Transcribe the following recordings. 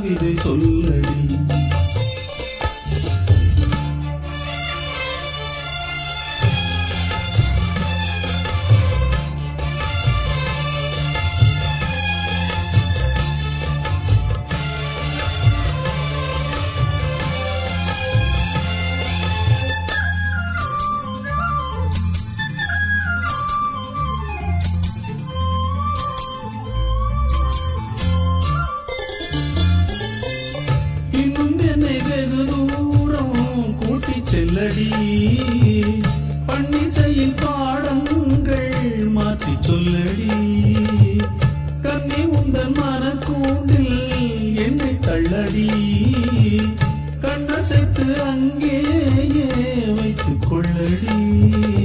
எனும் கவிதை சொல்லடி வழி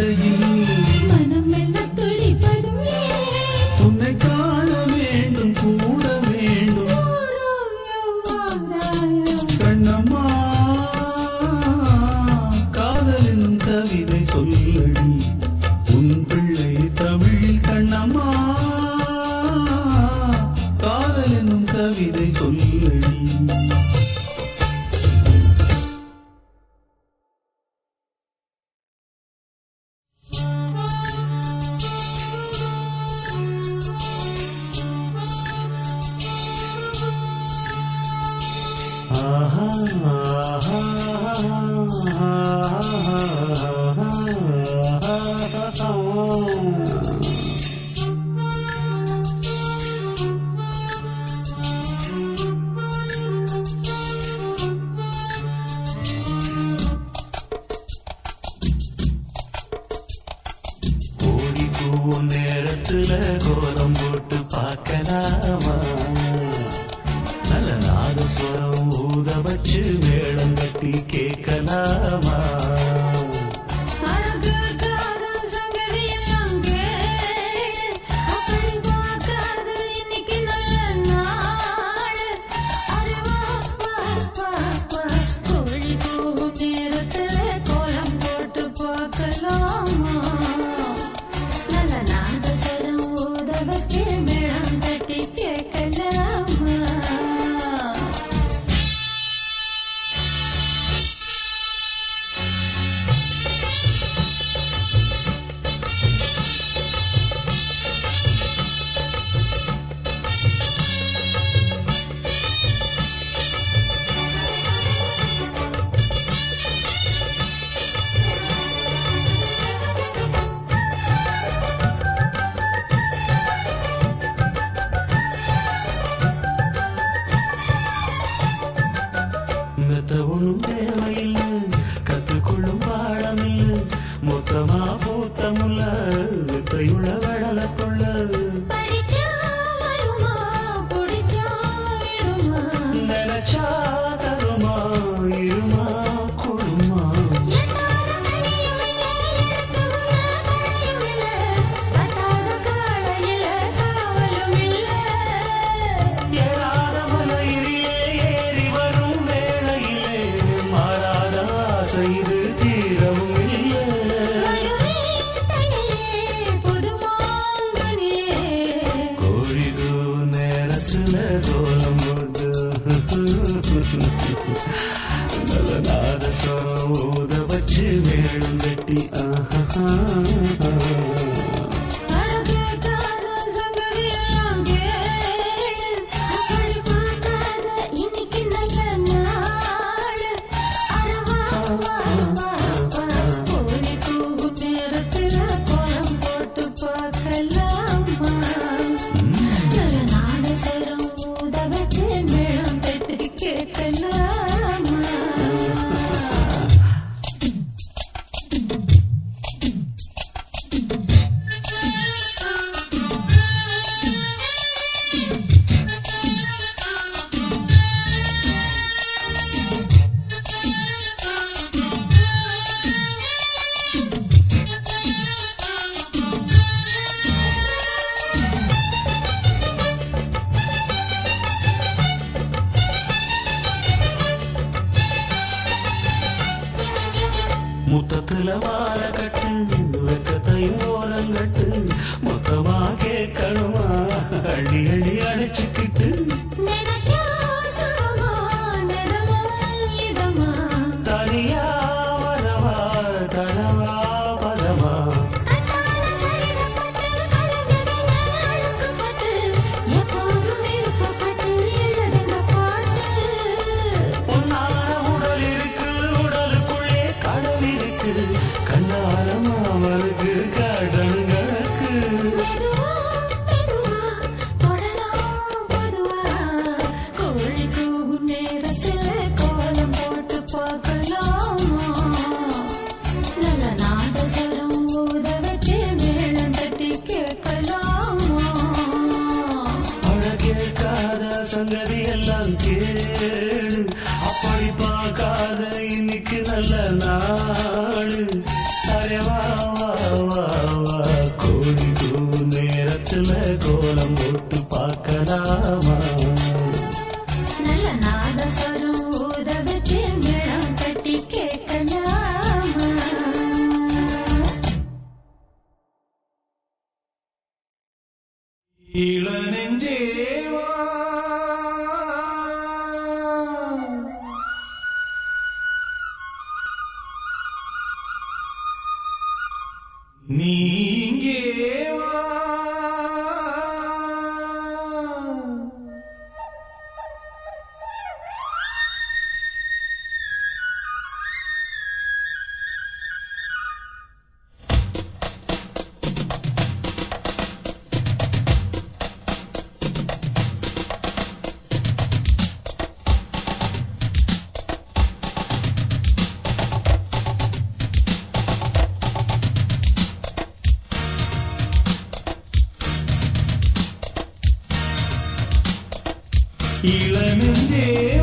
的阴影。And another. para amar. Rama. healing indeed.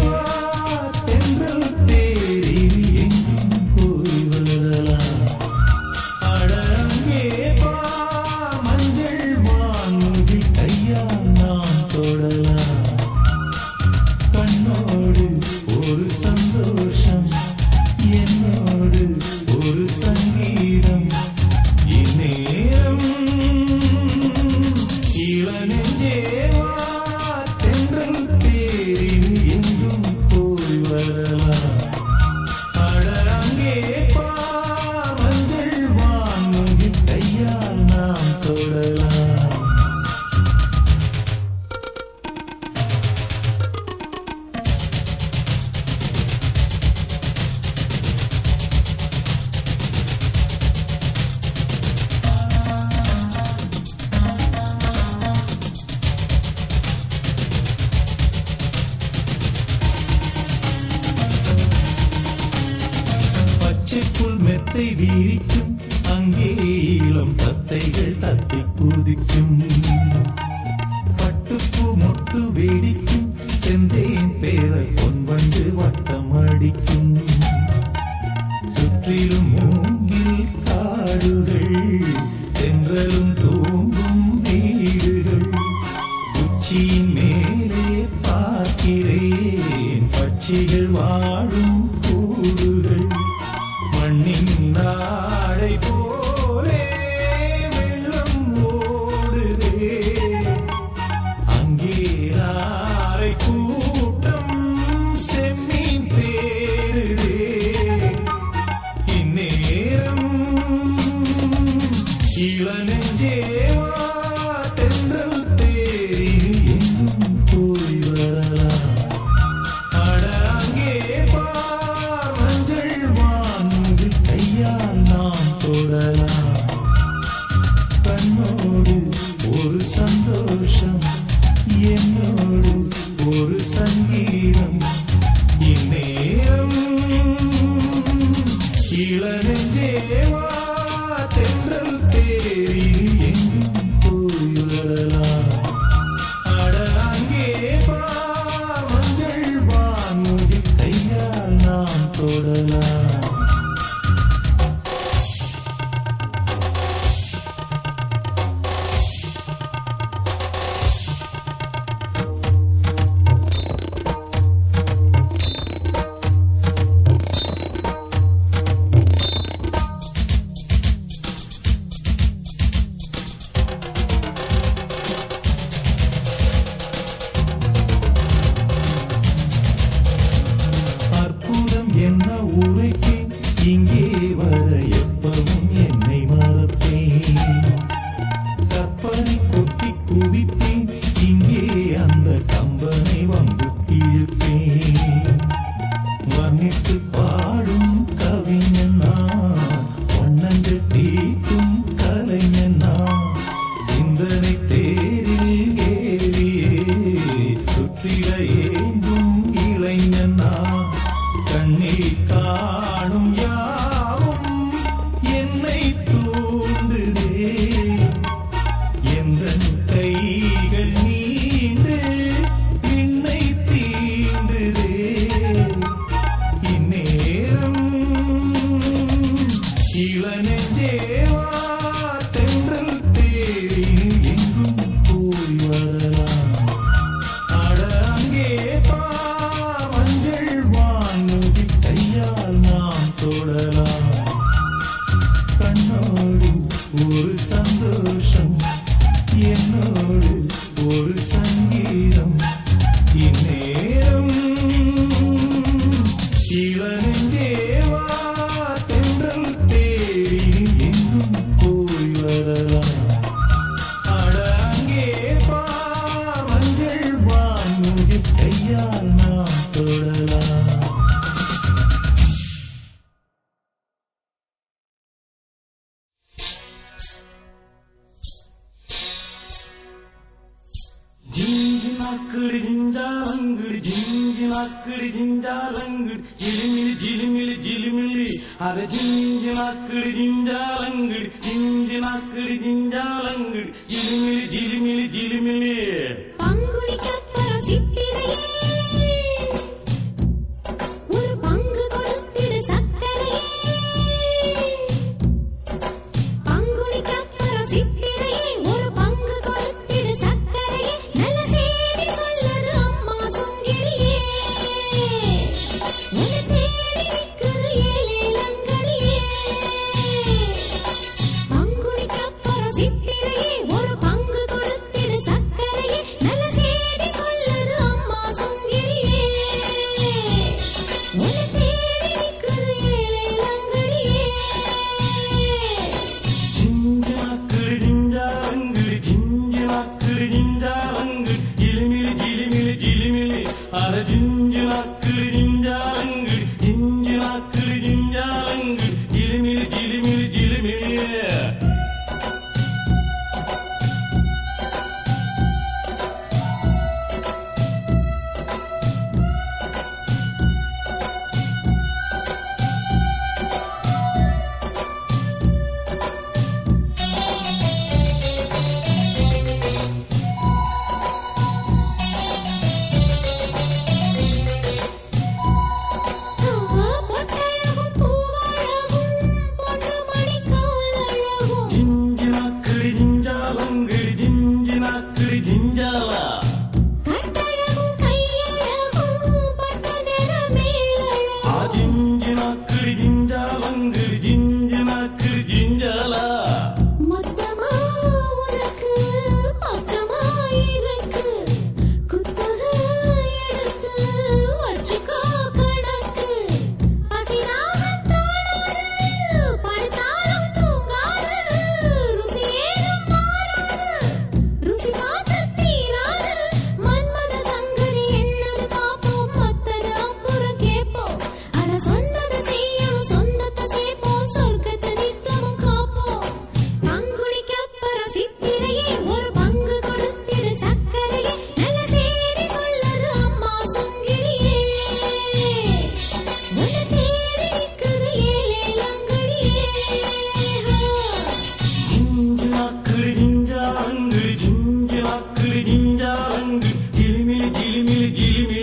தேன் பட்சிகள் வாடும் கூடுகள் Dilimili dilimili dilimili cıncınak kırıncı Dindarın dil, dilmil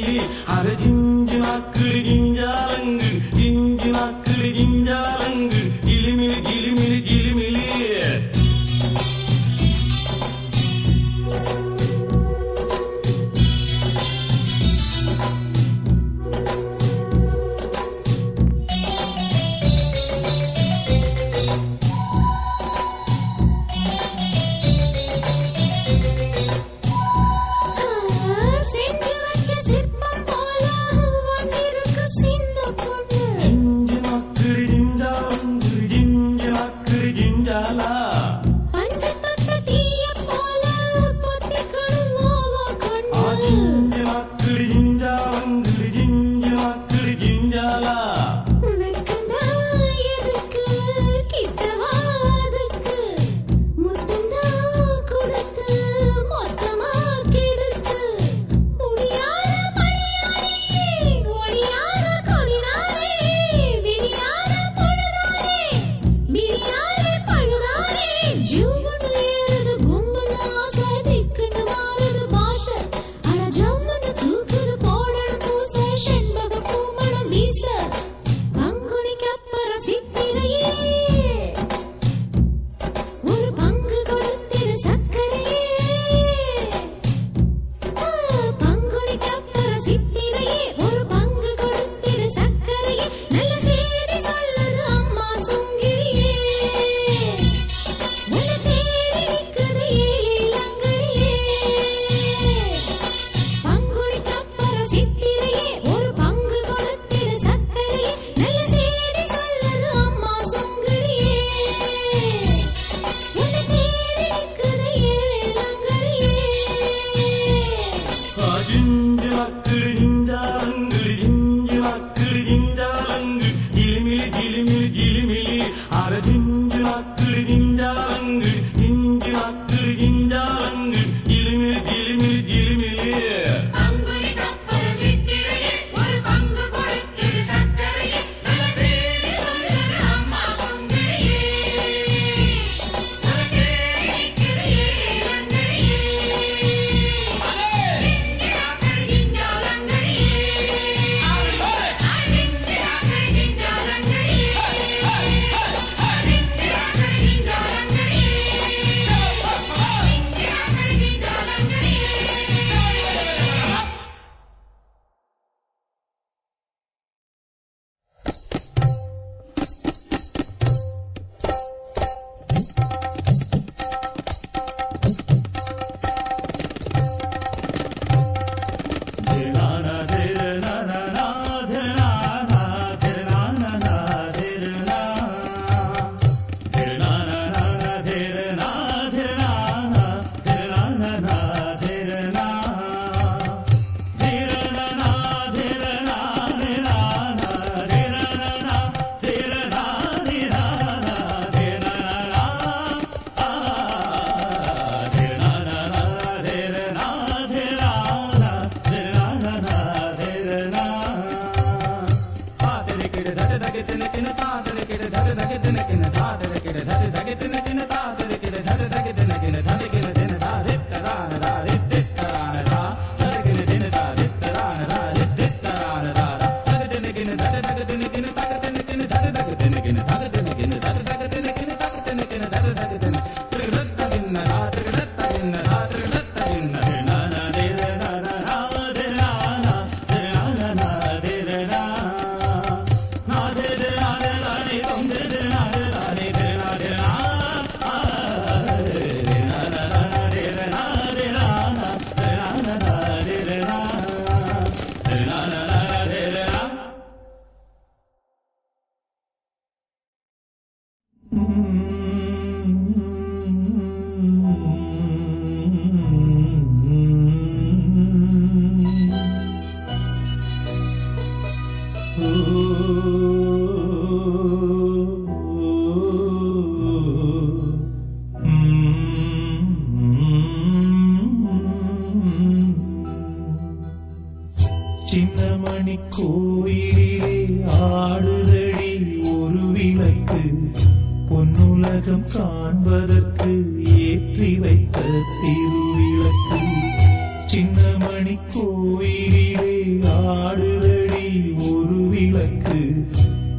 வைத்து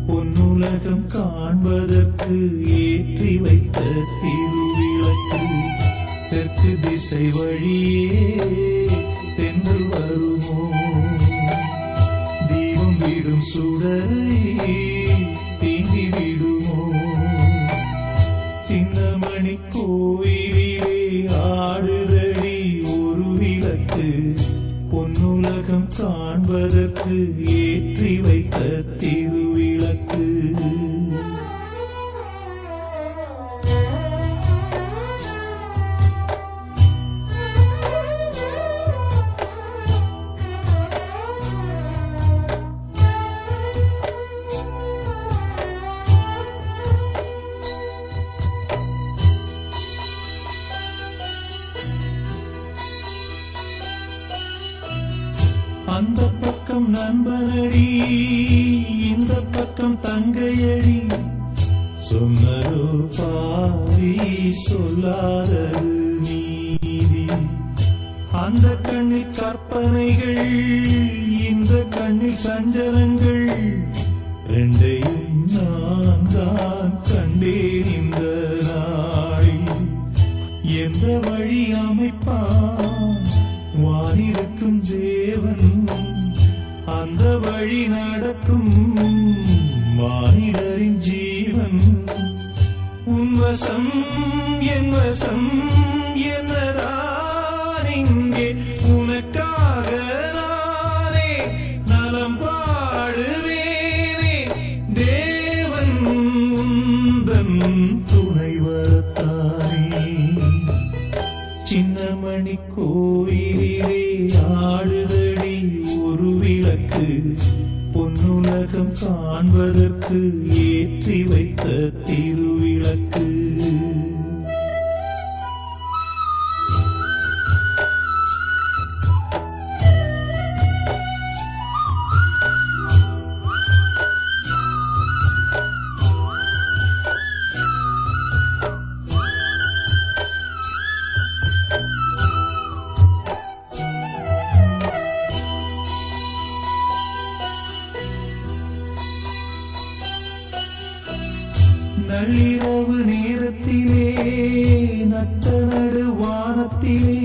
பொன்னுலகம் காண்பதற்கு ஏற்றி வைத்த திருவிளக்கு. தெற்கு திசை வழியே தென்று வருமோ? தீபம் விடும் சுடரே அந்த பக்கம் நண்பரடி இந்த பக்கம் தங்கையடி. சொன்னரோ பாவி சொல்லாதது நீதி. அந்த கண்ணில் கற்பனைகள் இந்த கண்ணில் சஞ்சலங்கள் ரெண்டையும் நான் தான் கண்டேன் இந்த நாளில். எந்த வழி அமைப்பான்? வானிருக்கும் தேவன் வழி நடக்கும் மானிடரின் ஜீவன். உன் வசம் என் வசம். நள்ளிரவு நேரத்திலே நட்ட நடுவானத்திலே